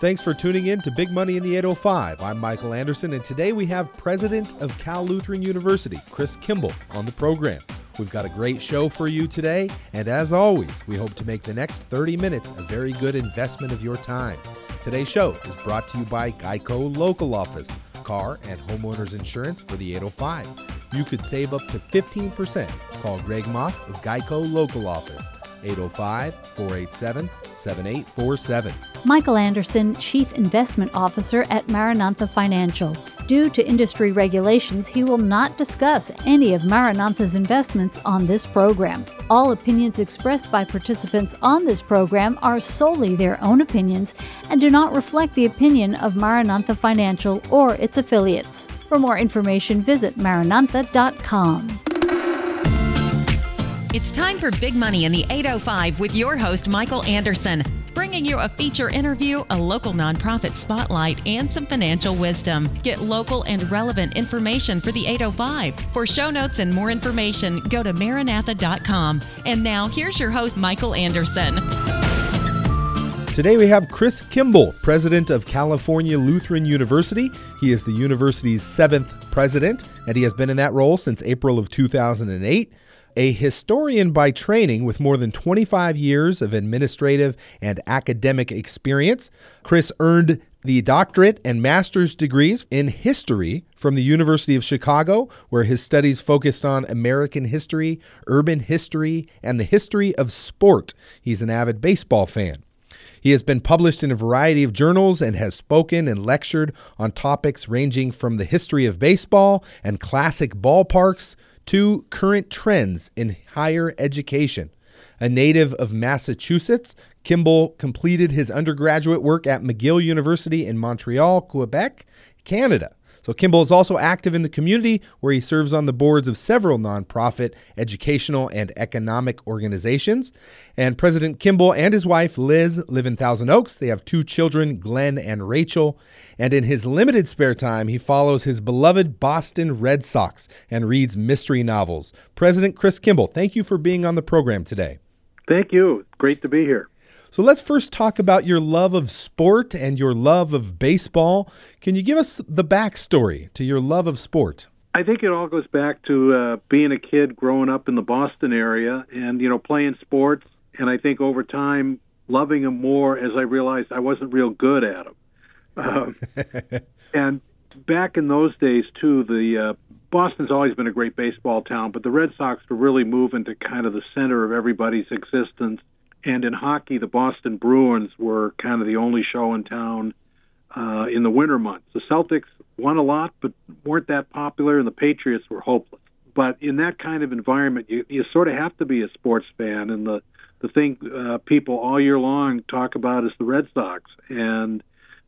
Thanks for tuning in to Big Money in the 805. I'm Michael Anderson, and today we have President of Cal Lutheran University, Chris Kimball, on the program. We've got a great show for you today, and as always, we hope to make the next 30 minutes a very good investment of your time. Today's show is brought to you by Geico Local Office, car and homeowners insurance for the 805. You could save up to 15%. Call Greg Mock of Geico Local Office, 805 487 7847. Michael Anderson, Chief Investment Officer at Maranantha Financial. Due to industry regulations, he will not discuss any of Maranantha's investments on this program. All opinions expressed by participants on this program are solely their own opinions and do not reflect the opinion of Maranantha Financial or its affiliates. For more information, visit maranantha.com. It's time for Big Money in the 805 with your host, Michael Anderson, bringing you a feature interview, a local nonprofit spotlight, and some financial wisdom. Get local and relevant information for the 805. For show notes and more information, go to maranantha.com. And now, here's your host, Michael Anderson. Today we have Chris Kimball, president of California Lutheran University. He is the university's seventh president, and he has been in that role since April of 2008. A historian by training with more than 25 years of administrative and academic experience, Chris earned the doctorate and master's degrees in history from the University of Chicago, where his studies focused on American history, urban history, and the history of sport. He's an avid baseball fan. He has been published in a variety of journals and has spoken and lectured on topics ranging from the history of baseball and classic ballparks to current trends in higher education. A native of Massachusetts, Kimball completed his undergraduate work at McGill University in Montreal, Quebec, Canada. So Kimball is also active in the community where he serves on the boards of several nonprofit, educational, and economic organizations. And President Kimball and his wife Liz live in Thousand Oaks. They have two children, Glenn and Rachel. And in his limited spare time, he follows his beloved Boston Red Sox and reads mystery novels. President Chris Kimball, thank you for being on the program today. Thank you. Great to be here. So let's first talk about your love of sport and your love of baseball. Can you give us the backstory to your love of sport? I think it all goes back to uh, being a kid growing up in the Boston area and, you know, playing sports. And I think over time, loving them more as I realized I wasn't real good at them. Um, and back in those days, too, the uh, Boston's always been a great baseball town, but the Red Sox were really moving to kind of the center of everybody's existence and in hockey, the Boston Bruins were kind of the only show in town uh, in the winter months. The Celtics won a lot, but weren't that popular, and the Patriots were hopeless. But in that kind of environment, you, you sort of have to be a sports fan, and the the thing uh, people all year long talk about is the Red Sox. And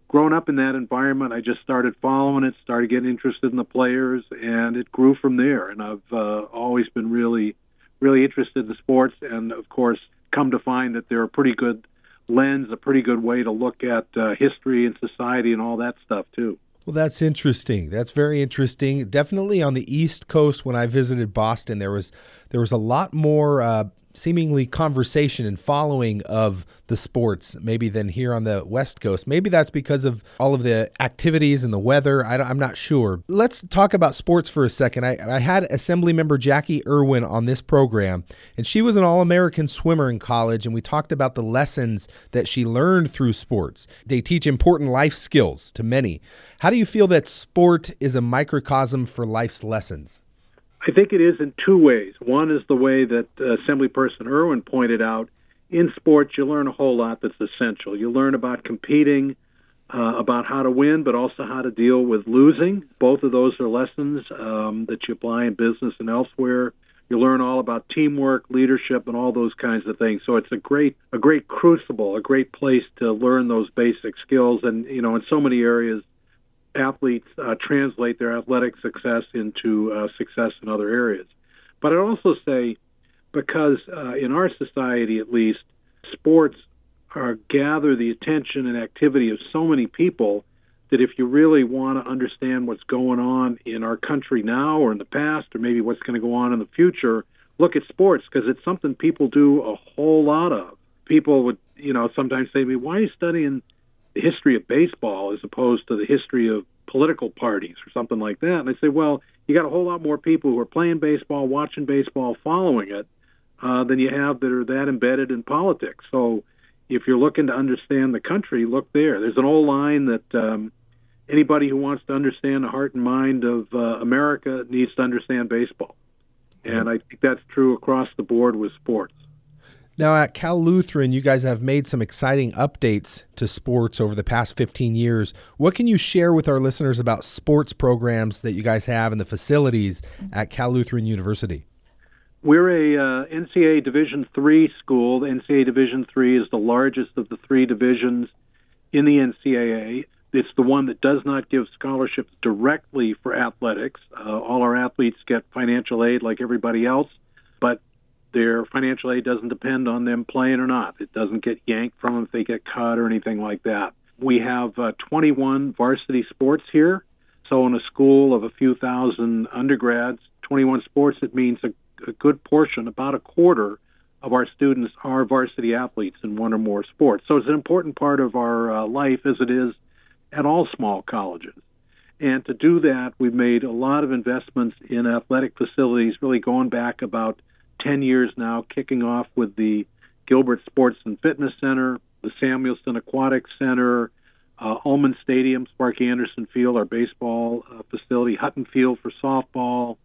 growing up in that environment, I just started following it, started getting interested in the players, and it grew from there. And I've uh, always been really, really interested in sports, and of course, come to find that they're a pretty good lens, a pretty good way to look at uh, history and society and all that stuff too. Well, that's interesting. That's very interesting. Definitely on the East Coast, when I visited Boston, there was there was a lot more uh, seemingly conversation and following of the sports maybe than here on the west coast. Maybe that's because of all of the activities and the weather. I am not sure. Let's talk about sports for a second. I, I had assembly member Jacqui Irwin on this program and she was an all-american swimmer in college and we talked about the lessons that she learned through sports. They teach important life skills to many. How do you feel that sport is a microcosm for life's lessons I think it is in two ways. One is the way that uh, Assemblyperson Irwin pointed out. In sports, you learn a whole lot that's essential. You learn about competing, uh, about how to win, but also how to deal with losing. Both of those are lessons um, that you apply in business and elsewhere. You learn all about teamwork, leadership, and all those kinds of things. So it's a great, a great crucible, a great place to learn those basic skills. And you know, in so many areas, athletes uh, translate their athletic success into uh, success in other areas. But I'd also say, because uh, in our society at least, sports are gather the attention and activity of so many people that if you really want to understand what's going on in our country now or in the past or maybe what's going to go on in the future, look at sports because it's something people do a whole lot of. People would, you know, sometimes say to me, "Why are you studying the history of baseball as opposed to the history of political parties or something like that. And I say, well, you got a whole lot more people who are playing baseball, watching baseball, following it, uh, than you have that are that embedded in politics. So if you're looking to understand the country, look there. There's an old line that um, anybody who wants to understand the heart and mind of uh, America needs to understand baseball. And I think that's true across the board with sports. Now, at Cal Lutheran, you guys have made some exciting updates to sports over the past 15 years. What can you share with our listeners about sports programs that you guys have and the facilities at Cal Lutheran University? We're a uh, NCAA Division three school. The NCAA Division three is the largest of the three divisions in the NCAA. It's the one that does not give scholarships directly for athletics. Uh, all our athletes get financial aid like everybody else, but their financial aid doesn't depend on them playing or not. It doesn't get yanked from them if they get cut or anything like that. We have uh, 21 varsity sports here. So, in a school of a few thousand undergrads, 21 sports, it means a, a good portion, about a quarter of our students are varsity athletes in one or more sports. So, it's an important part of our uh, life as it is at all small colleges. And to do that, we've made a lot of investments in athletic facilities, really going back about 10 years now, kicking off with the Gilbert Sports and Fitness Center, the Samuelson Aquatic Center, uh, Ulman Stadium, Sparky Anderson Field, our baseball uh, facility, Hutton Field for softball,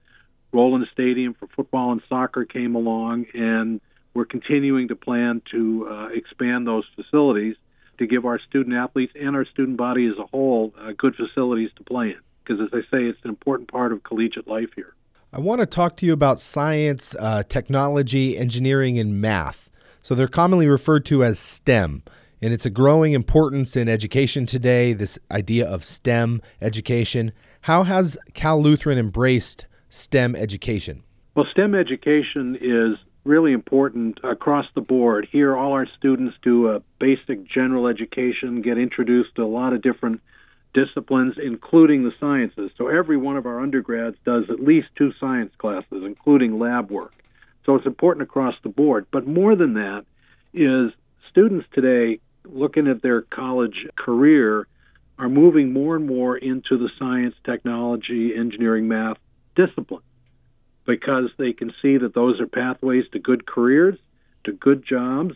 Rolland Stadium for football and soccer came along, and we're continuing to plan to uh, expand those facilities to give our student athletes and our student body as a whole uh, good facilities to play in. Because as I say, it's an important part of collegiate life here. I want to talk to you about science, uh, technology, engineering, and math. So they're commonly referred to as STEM, and it's a growing importance in education today. This idea of STEM education. How has Cal Lutheran embraced STEM education? Well, STEM education is really important across the board. Here, all our students do a basic general education, get introduced to a lot of different disciplines, including the sciences. So every one of our undergrads does at least two science classes, including lab work. So it's important across the board. But more than that is students today looking at their college career are moving more and more into the science, technology, engineering, math discipline because they can see that those are pathways to good careers, to good jobs,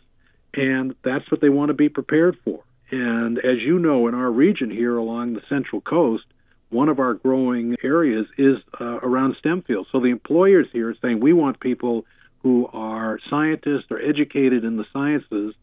and that's what they want to be prepared for. And as you know, in our region here along the Central Coast, one of our growing areas is uh, around STEM fields. So the employers here are saying we want people who are scientists or educated in the sciences,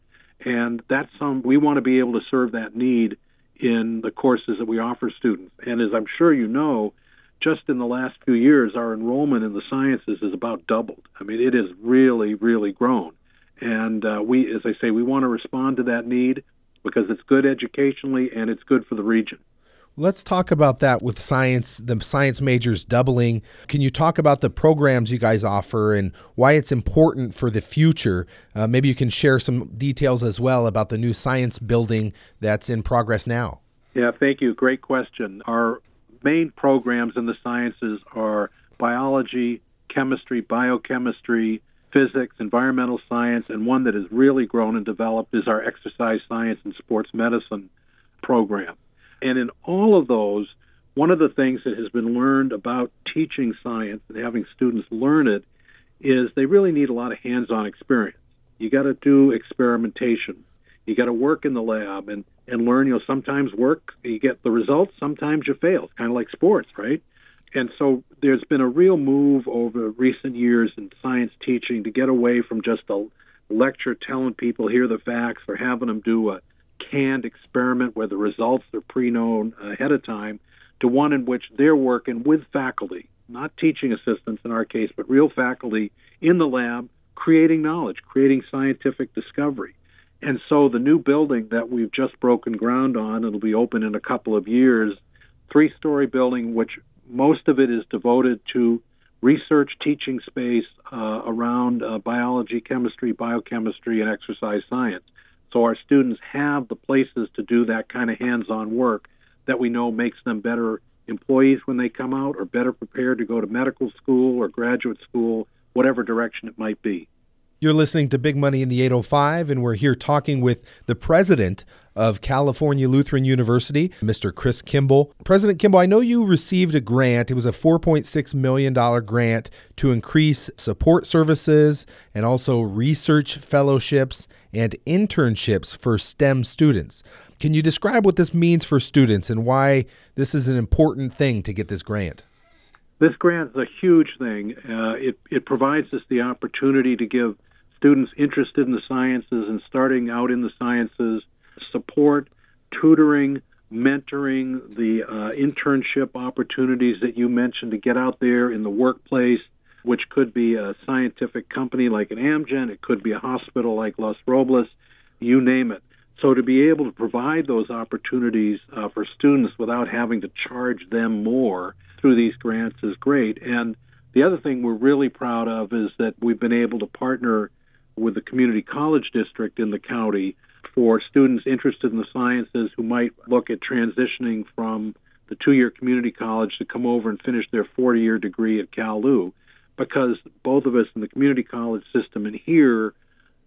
and that's some we want to be able to serve that need in the courses that we offer students. And as I'm sure you know, just in the last few years, our enrollment in the sciences is about doubled. I mean, it has really, really grown. And uh, we, as I say, we want to respond to that need because it's good educationally and it's good for the region. Let's talk about that with science, the science majors doubling. Can you talk about the programs you guys offer and why it's important for the future? Uh, maybe you can share some details as well about the new science building that's in progress now. Yeah, thank you. Great question. Our main programs in the sciences are biology, chemistry, biochemistry, physics, environmental science, and one that has really grown and developed is our exercise science and sports medicine program. And in all of those, one of the things that has been learned about teaching science and having students learn it is they really need a lot of hands on experience. You got to do experimentation. You got to work in the lab and, and learn. You know, sometimes work, you get the results, sometimes you fail. It's kind of like sports, right? And so there's been a real move over recent years in science teaching to get away from just a lecture telling people here the facts or having them do a canned experiment where the results are pre-known ahead of time to one in which they're working with faculty, not teaching assistants in our case, but real faculty in the lab creating knowledge, creating scientific discovery. And so the new building that we've just broken ground on, it'll be open in a couple of years, three story building which most of it is devoted to research teaching space uh, around uh, biology, chemistry, biochemistry, and exercise science. So our students have the places to do that kind of hands-on work that we know makes them better employees when they come out or better prepared to go to medical school or graduate school, whatever direction it might be. You're listening to Big Money in the 805, and we're here talking with the president of California Lutheran University, Mr. Chris Kimball. President Kimball, I know you received a grant. It was a $4.6 million grant to increase support services and also research fellowships and internships for STEM students. Can you describe what this means for students and why this is an important thing to get this grant? This grant is a huge thing. Uh, it, it provides us the opportunity to give students interested in the sciences and starting out in the sciences support, tutoring, mentoring, the uh, internship opportunities that you mentioned to get out there in the workplace, which could be a scientific company like an Amgen, it could be a hospital like Los Robles, you name it. So to be able to provide those opportunities uh, for students without having to charge them more through these grants is great. And the other thing we're really proud of is that we've been able to partner with the community college district in the county for students interested in the sciences who might look at transitioning from the two year community college to come over and finish their 40 year degree at Cal Lu. Because both of us in the community college system and here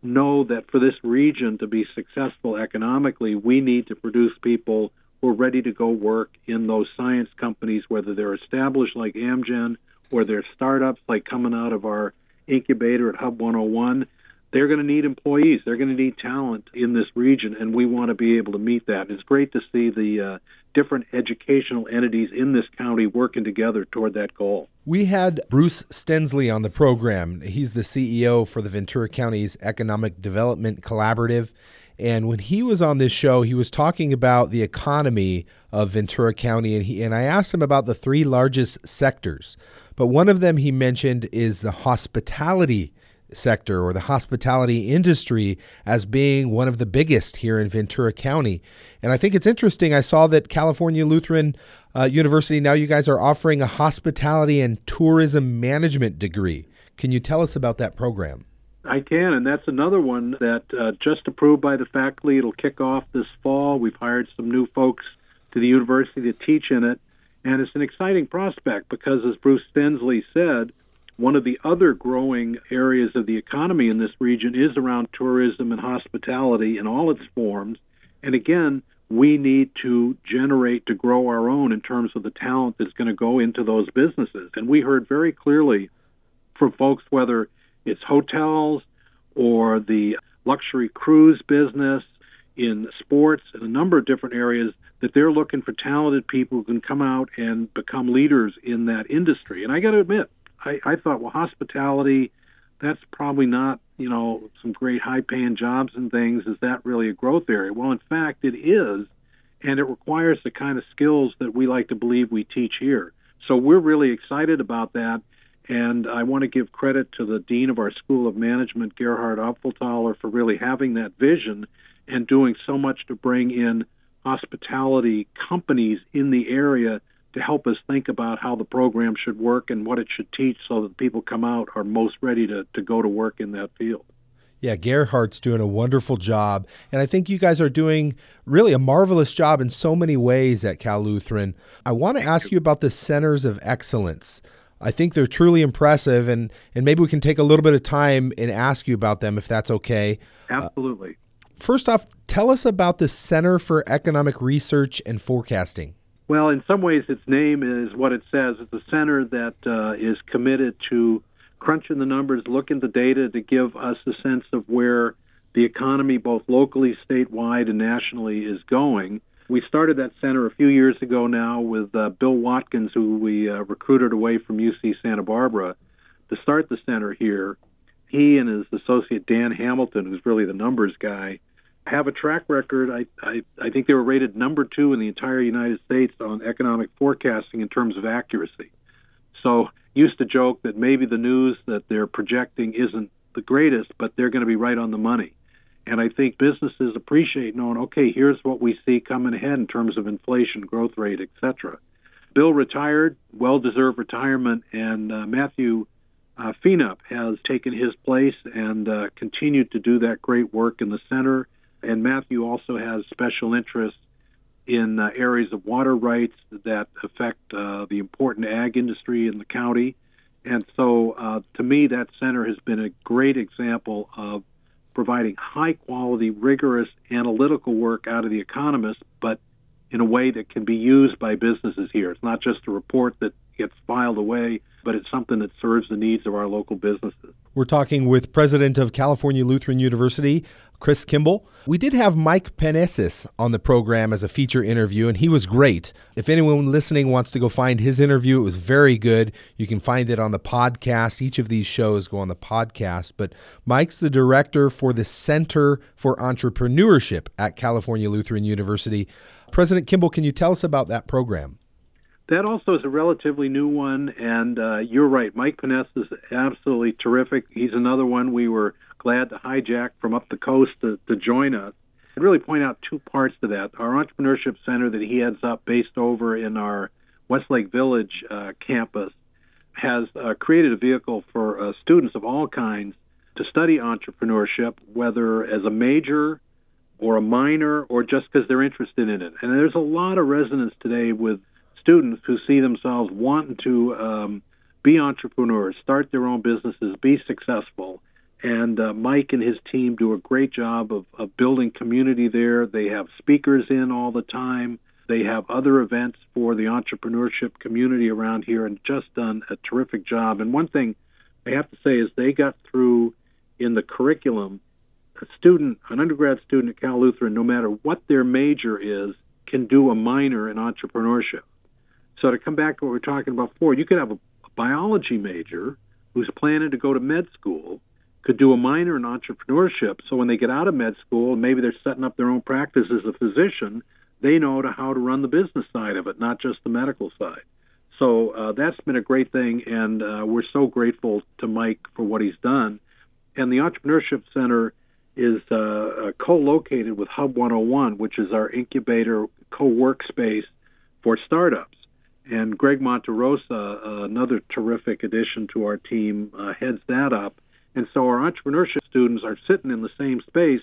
know that for this region to be successful economically, we need to produce people who are ready to go work in those science companies, whether they're established like Amgen or they're startups like coming out of our incubator at Hub 101 they're going to need employees. They're going to need talent in this region, and we want to be able to meet that. It's great to see the uh, different educational entities in this county working together toward that goal. We had Bruce Stenslie on the program. He's the CEO for the Ventura County's Economic Development Collaborative. And when he was on this show, he was talking about the economy of Ventura County, and he and I asked him about the three largest sectors. But one of them he mentioned is the hospitality sector or the hospitality industry as being one of the biggest here in Ventura County. And I think it's interesting. I saw that California Lutheran uh, University now you guys are offering a hospitality and tourism management degree. Can you tell us about that program? I can, and that's another one that uh, just approved by the faculty. It'll kick off this fall. We've hired some new folks to the university to teach in it, and it's an exciting prospect because, as Bruce Stenslie said, one of the other growing areas of the economy in this region is around tourism and hospitality in all its forms. And again, we need to generate to grow our own in terms of the talent that's going to go into those businesses. And we heard very clearly from folks, whether it's hotels or the luxury cruise business, in sports, in a number of different areas, that they're looking for talented people who can come out and become leaders in that industry. And I got to admit, I, I thought, well, hospitality, that's probably not, you know, some great high paying jobs and things. Is that really a growth area? Well, in fact, it is, and it requires the kind of skills that we like to believe we teach here. So we're really excited about that. And I want to give credit to the dean of our School of Management, Gerhard Apfelthaler, for really having that vision and doing so much to bring in hospitality companies in the area to help us think about how the program should work and what it should teach so that people come out are most ready to, to go to work in that field. Yeah, Gerhard's doing a wonderful job. And I think you guys are doing really a marvelous job in so many ways at Cal Lutheran. I want to ask you about the centers of excellence. I think they're truly impressive, and, and maybe we can take a little bit of time and ask you about them if that's okay. Absolutely. Uh, first off, tell us about the Center for Economic Research and Forecasting. Well, in some ways, its name is what it says. It's a center that uh, is committed to crunching the numbers, looking at the data to give us a sense of where the economy, both locally, statewide, and nationally, is going. We started that center a few years ago now with uh, Bill Watkins, who we uh, recruited away from UC Santa Barbara to start the center here. He and his associate Dan Hamilton, who's really the numbers guy, have a track record. I, I, I think they were rated number two in the entire United States on economic forecasting in terms of accuracy. So used to joke that maybe the news that they're projecting isn't the greatest, but they're going to be right on the money. And I think businesses appreciate knowing, okay, here's what we see coming ahead in terms of inflation, growth rate, etc. Bill retired, well-deserved retirement, and uh, Matthew uh, Fienup has taken his place and uh, continued to do that great work in the center and Matthew also has special interests in uh, areas of water rights that affect uh, the important ag industry in the county. And so, uh, to me, that center has been a great example of providing high quality, rigorous analytical work out of the economists, but in a way that can be used by businesses here. It's not just a report that gets filed away, but it's something that serves the needs of our local businesses. We're talking with President of California Lutheran University, Chris Kimball. We did have Mike Panesis on the program as a feature interview, and he was great. If anyone listening wants to go find his interview, it was very good. You can find it on the podcast. Each of these shows go on the podcast. But Mike's the director for the Center for Entrepreneurship at California Lutheran University. President Kimball, can you tell us about that program? That also is a relatively new one, and uh, you're right. Mike Paness is absolutely terrific. He's another one we were glad to hijack from up the coast to, to join us. I'd really point out two parts to that. Our entrepreneurship center that he heads up, based over in our Westlake Village uh, campus, has uh, created a vehicle for uh, students of all kinds to study entrepreneurship, whether as a major or a minor or just because they're interested in it. And there's a lot of resonance today with students who see themselves wanting to um, be entrepreneurs, start their own businesses, be successful. And uh, Mike and his team do a great job of, of building community there. They have speakers in all the time. They have other events for the entrepreneurship community around here and just done a terrific job. And one thing I have to say is they got through in the curriculum a student, an undergrad student at Cal Lutheran, no matter what their major is, can do a minor in entrepreneurship. So to come back to what we were talking about before, you could have a, a biology major who's planning to go to med school, could do a minor in entrepreneurship. So when they get out of med school, maybe they're setting up their own practice as a physician, they know to how to run the business side of it, not just the medical side. So uh, that's been a great thing, and uh, we're so grateful to Mike for what he's done. And the Entrepreneurship Center is uh, uh co-located with Hub 101, which is our incubator co-workspace for startups. And Greg Monterosa, uh, another terrific addition to our team, uh, heads that up. And so our entrepreneurship students are sitting in the same space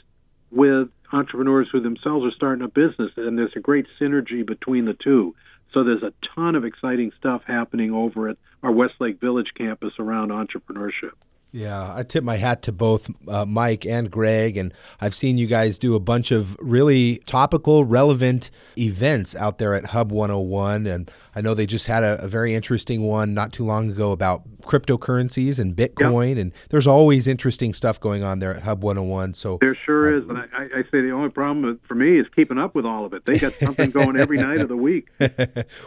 with entrepreneurs who themselves are starting a business, and there's a great synergy between the two. So there's a ton of exciting stuff happening over at our Westlake Village campus around entrepreneurship. Yeah, I tip my hat to both uh, Mike and Greg, and I've seen you guys do a bunch of really topical, relevant events out there at Hub 101. And I know they just had a, a very interesting one not too long ago about cryptocurrencies and Bitcoin. And there's always interesting stuff going on there at Hub 101. So there sure uh, is. And I, I, say the only problem for me is keeping up with all of it. They got something going every night of the week.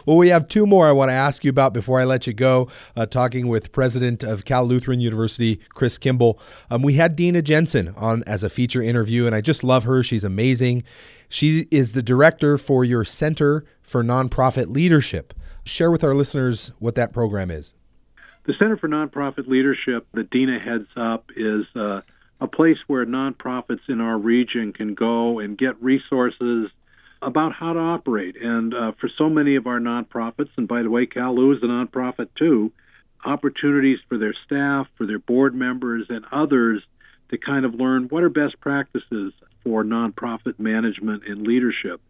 well, we have two more I want to ask you about before I let you go. Uh, talking with President of Cal Lutheran University. Chris Kimball. Um, we had Dina Jensen on as a feature interview, and I just love her. She's amazing. She is the director for your Center for Nonprofit Leadership. Share with our listeners what that program is. The Center for Nonprofit Leadership that Dina heads up is uh, a place where nonprofits in our region can go and get resources about how to operate. And uh, for so many of our nonprofits, and by the way, Calu is a nonprofit too, opportunities for their staff, for their board members, and others to kind of learn what are best practices for nonprofit management and leadership.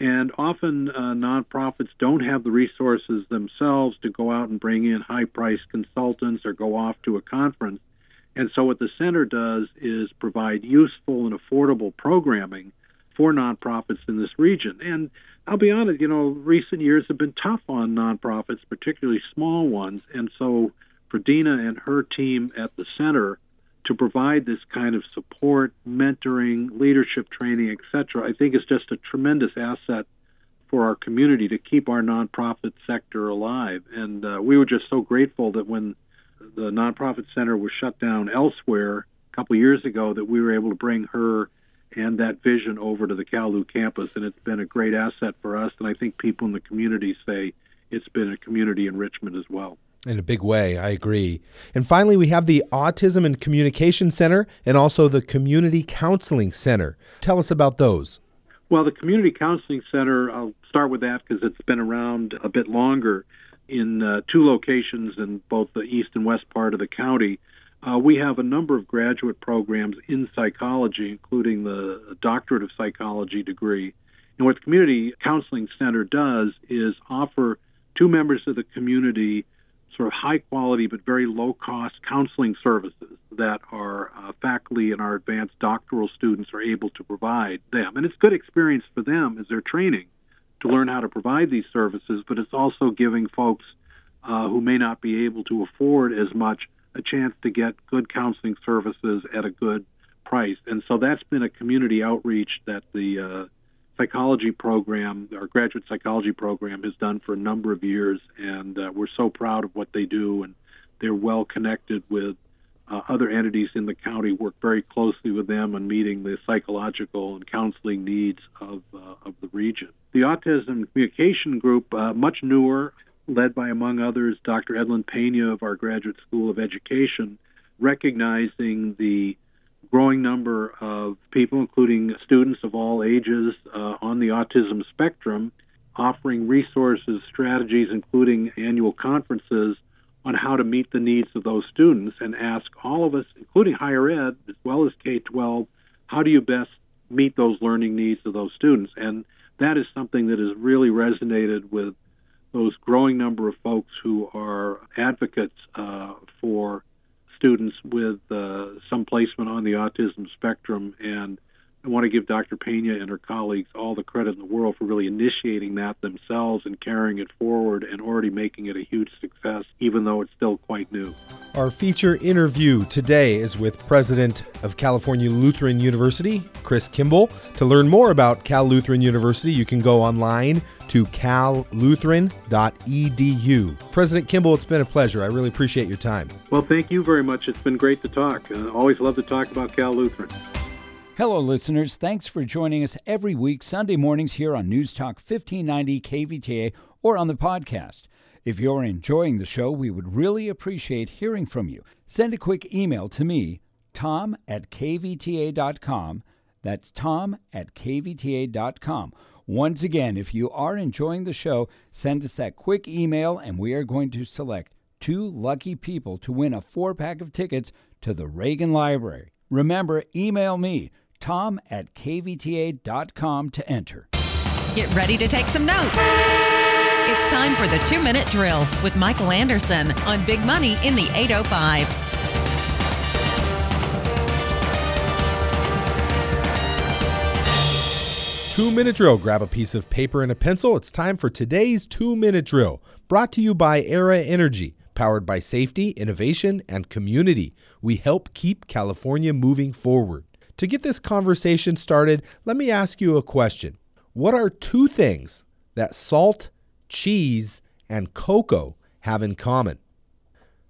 And often uh, nonprofits don't have the resources themselves to go out and bring in high priced consultants or go off to a conference. And so, what the center does is provide useful and affordable programming for nonprofits in this region. And I'll be honest, you know, recent years have been tough on nonprofits, particularly small ones. And so for Dina and her team at the center to provide this kind of support, mentoring, leadership training, etc., I think is just a tremendous asset for our community to keep our nonprofit sector alive. And uh, we were just so grateful that when the nonprofit center was shut down elsewhere a couple years ago, that we were able to bring her and that vision over to the Calu campus, and it's been a great asset for us. And I think people in the community say it's been a community enrichment as well. In a big way, I agree. And finally, we have the Autism and Communication Center and also the Community Counseling Center. Tell us about those. Well, the Community Counseling Center, I'll start with that because it's been around a bit longer in uh, two locations in both the east and west part of the county. Uh, we have a number of graduate programs in psychology, including the doctorate of psychology degree. And what the Community Counseling Center does is offer to members of the community sort of high quality but very low cost counseling services that our uh, faculty and our advanced doctoral students are able to provide them. And it's good experience for them as they're training to learn how to provide these services, but it's also giving folks uh, who may not be able to afford as much a chance to get good counseling services at a good price. And so that's been a community outreach that the uh, psychology program, our graduate psychology program, has done for a number of years, and uh, we're so proud of what they do, and they're well connected with uh, other entities in the county. Work very closely with them on meeting the psychological and counseling needs of uh, of the region. The autism communication group, uh, much newer, led by among others Dr. Edlyn Pena of our Graduate School of Education, recognizing the growing number of people, including students of all ages uh, on the autism spectrum, offering resources, strategies, including annual conferences on how to meet the needs of those students and ask all of us, including higher ed as well as K 12, how do you best meet those learning needs of those students? And that is something that has really resonated with those growing number of folks who are advocates uh, for students with uh, some placement on the autism spectrum. And I want to give Dr. Pena and her colleagues all the credit in the world for really initiating that themselves and carrying it forward and already making it a huge success, even though it's still quite new. Our feature interview today is with President of California Lutheran University, Chris Kimball. To learn more about Cal Lutheran University, you can go online to callutheran.edu. President Kimball, it's been a pleasure. I really appreciate your time. Well, thank you very much. It's been great to talk. Uh, always love to talk about Cal Lutheran. Hello, listeners. Thanks for joining us every week, Sunday mornings, here on News Talk 1590 KVTA or on the podcast. If you're enjoying the show, we would really appreciate hearing from you. Send a quick email to me, tom at kvta.com. That's tom at kvta.com. Once again, if you are enjoying the show, send us that quick email and we are going to select two lucky people to win a four pack of tickets to the Reagan Library. Remember, email me tom at kvta.com to enter. Get ready to take some notes. It's time for the two minute drill with Michael Anderson on Big Money in the 805. Two minute drill. Grab a piece of paper and a pencil. It's time for today's two minute drill, brought to you by Aera Energy. Powered by safety, innovation, and community, we help keep California moving forward. To get this conversation started, let me ask you a question. What are two things that salt, cheese, and cocoa have in common?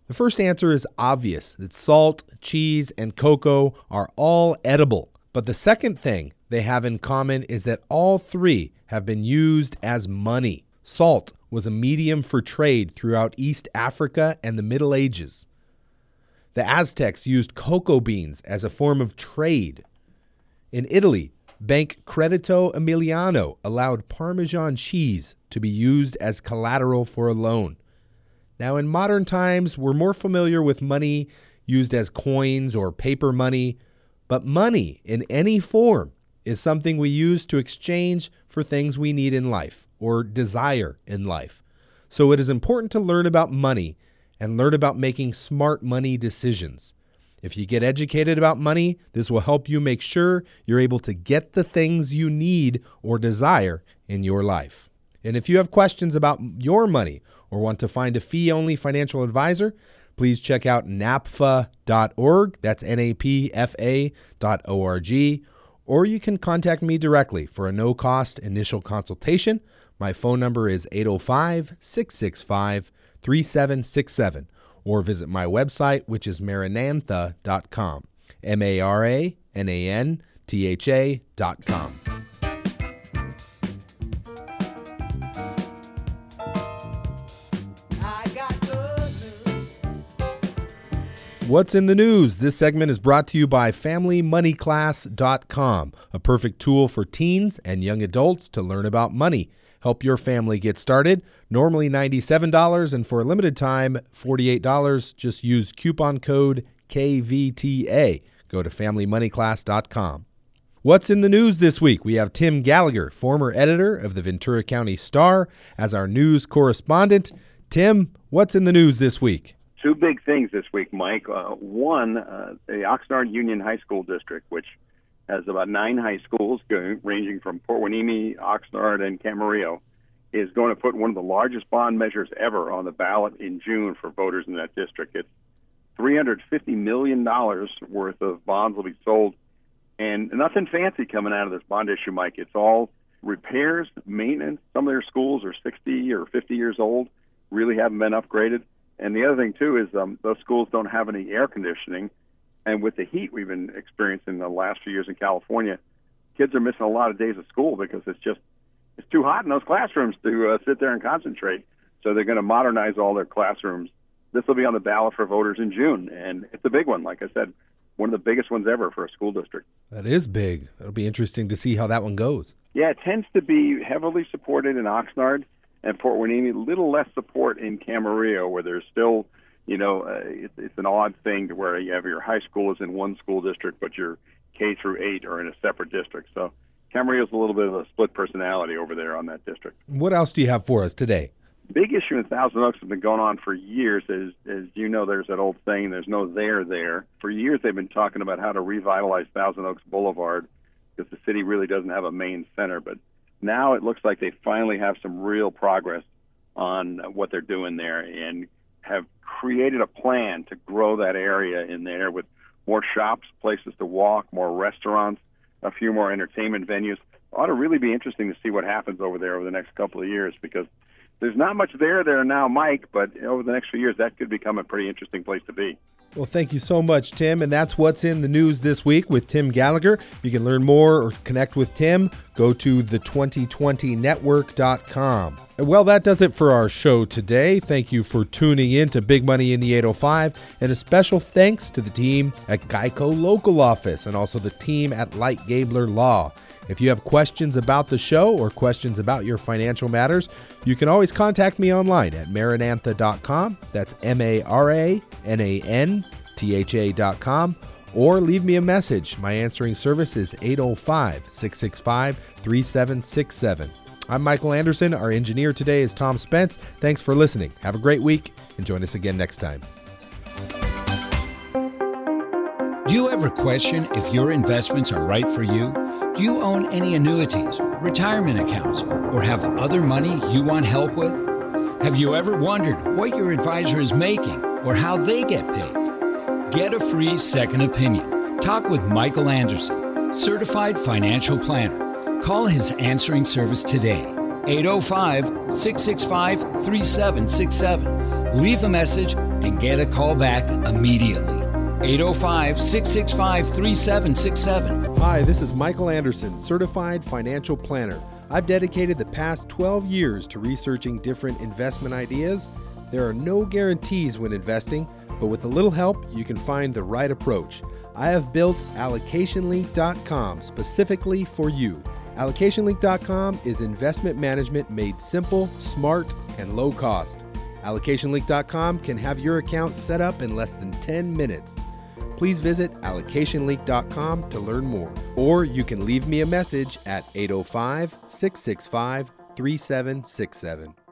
The first answer is obvious that salt, cheese, and cocoa are all edible. But the second thing they have in common is that all three have been used as money. Salt was a medium for trade throughout East Africa and the Middle Ages. The Aztecs used cocoa beans as a form of trade. In Italy, Bank Credito Emiliano allowed Parmesan cheese to be used as collateral for a loan. Now, in modern times, we're more familiar with money used as coins or paper money, but money in any form is something we use to exchange for things we need in life or desire in life. So it is important to learn about money and learn about making smart money decisions. If you get educated about money, this will help you make sure you're able to get the things you need or desire in your life. And if you have questions about your money or want to find a fee only financial advisor, please check out napfa.org. That's N A P F A.org. Or you can contact me directly for a no cost initial consultation. My phone number is 805 665 3767 or visit my website, which is maranantha.com. M A R A N A N T H A.com. What's in the news? This segment is brought to you by FamilyMoneyClass.com, a perfect tool for teens and young adults to learn about money. Help your family get started. Normally $97 and for a limited time $48. Just use coupon code KVTA. Go to FamilyMoneyClass.com. What's in the news this week? We have Tim Gallagher, former editor of the Ventura County Star, as our news correspondent. Tim, what's in the news this week? Two big things this week, Mike. Uh, one, uh, the Oxnard Union High School District, which has about nine high schools going, ranging from Port Hueneme, Oxnard, and Camarillo, is going to put one of the largest bond measures ever on the ballot in June for voters in that district. It's $350 million worth of bonds will be sold, and nothing fancy coming out of this bond issue, Mike. It's all repairs, maintenance. Some of their schools are 60 or 50 years old, really haven't been upgraded. And the other thing too is um, those schools don't have any air conditioning, and with the heat we've been experiencing the last few years in California, kids are missing a lot of days of school because it's just it's too hot in those classrooms to uh, sit there and concentrate. So they're going to modernize all their classrooms. This will be on the ballot for voters in June, and it's a big one. Like I said, one of the biggest ones ever for a school district. That is big. It'll be interesting to see how that one goes. Yeah, it tends to be heavily supported in Oxnard and Port Hueneme. Little less support in Camarillo, where there's still, you know, uh, it's, it's an odd thing to where you have your high school is in one school district, but your K through eight are in a separate district. So Camarillo is a little bit of a split personality over there on that district. What else do you have for us today? Big issue in Thousand Oaks has been going on for years. As, as you know, there's that old saying, there's no there there. For years, they've been talking about how to revitalize Thousand Oaks Boulevard because the city really doesn't have a main center. But now it looks like they finally have some real progress on what they're doing there and have created a plan to grow that area in there with more shops, places to walk, more restaurants, a few more entertainment venues. It ought to really be interesting to see what happens over there over the next couple of years because there's not much there there now, Mike, but over the next few years, that could become a pretty interesting place to be. Well, thank you so much, Tim. And that's what's in the news this week with Tim Gallagher. You can learn more or connect with Tim. Go to the2020network.com. Well, that does it for our show today. Thank you for tuning in to Big Money in the 805. And a special thanks to the team at Geico Local Office and also the team at Light Gabler Law. If you have questions about the show or questions about your financial matters, you can always contact me online at maranantha.com. That's M A R A N A N T H A.com. Or leave me a message. My answering service is 805 665 3767. I'm Michael Anderson. Our engineer today is Tom Spence. Thanks for listening. Have a great week and join us again next time. Do you ever question if your investments are right for you? Do you own any annuities, retirement accounts, or have other money you want help with? Have you ever wondered what your advisor is making or how they get paid? Get a free second opinion. Talk with Michael Anderson, certified financial planner. Call his answering service today, 805 665 3767. Leave a message and get a call back immediately. 805 665 3767. Hi, this is Michael Anderson, certified financial planner. I've dedicated the past 12 years to researching different investment ideas. There are no guarantees when investing, but with a little help, you can find the right approach. I have built allocationlink.com specifically for you. Allocationlink.com is investment management made simple, smart, and low cost. Allocationlink.com can have your account set up in less than 10 minutes. Please visit allocationlink.com to learn more, or you can leave me a message at 805 665 3767.